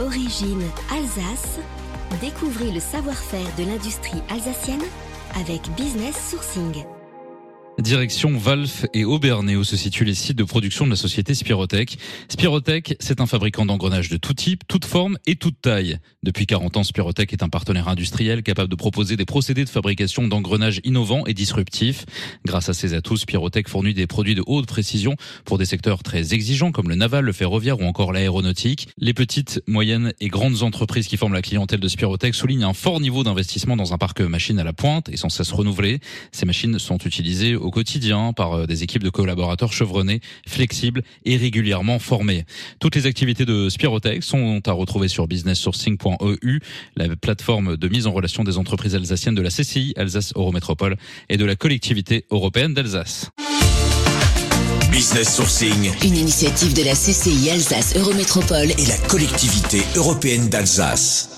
Origine Alsace. Découvrez le savoir-faire de l'industrie alsacienne avec Business Sourcing. Direction Valf et Aubernay où se situent les sites de production de la société Spirotech. Spirotech, c'est un fabricant d'engrenages de tout type, toute forme et toute taille. Depuis 40 ans, Spirotech est un partenaire industriel capable de proposer des procédés de fabrication d'engrenages innovants et disruptifs. Grâce à ses atouts, Spirotech fournit des produits de haute précision pour des secteurs très exigeants comme le naval, le ferroviaire ou encore l'aéronautique. Les petites, moyennes et grandes entreprises qui forment la clientèle de Spirotech soulignent un fort niveau d'investissement dans un parc machine à la pointe et sans cesse renouvelé. Ces machines sont utilisées au quotidien par euh, des équipes de collaborateurs chevronnés, flexibles et régulièrement formés. Toutes les activités de Spirotech sont à retrouver sur businesssourcing.eu, la plateforme de mise en relation des entreprises alsaciennes de la CCI Alsace Eurométropole et de la collectivité européenne d'Alsace. Business Sourcing, Une initiative de la CCI Alsace Eurométropole et la collectivité européenne d'Alsace.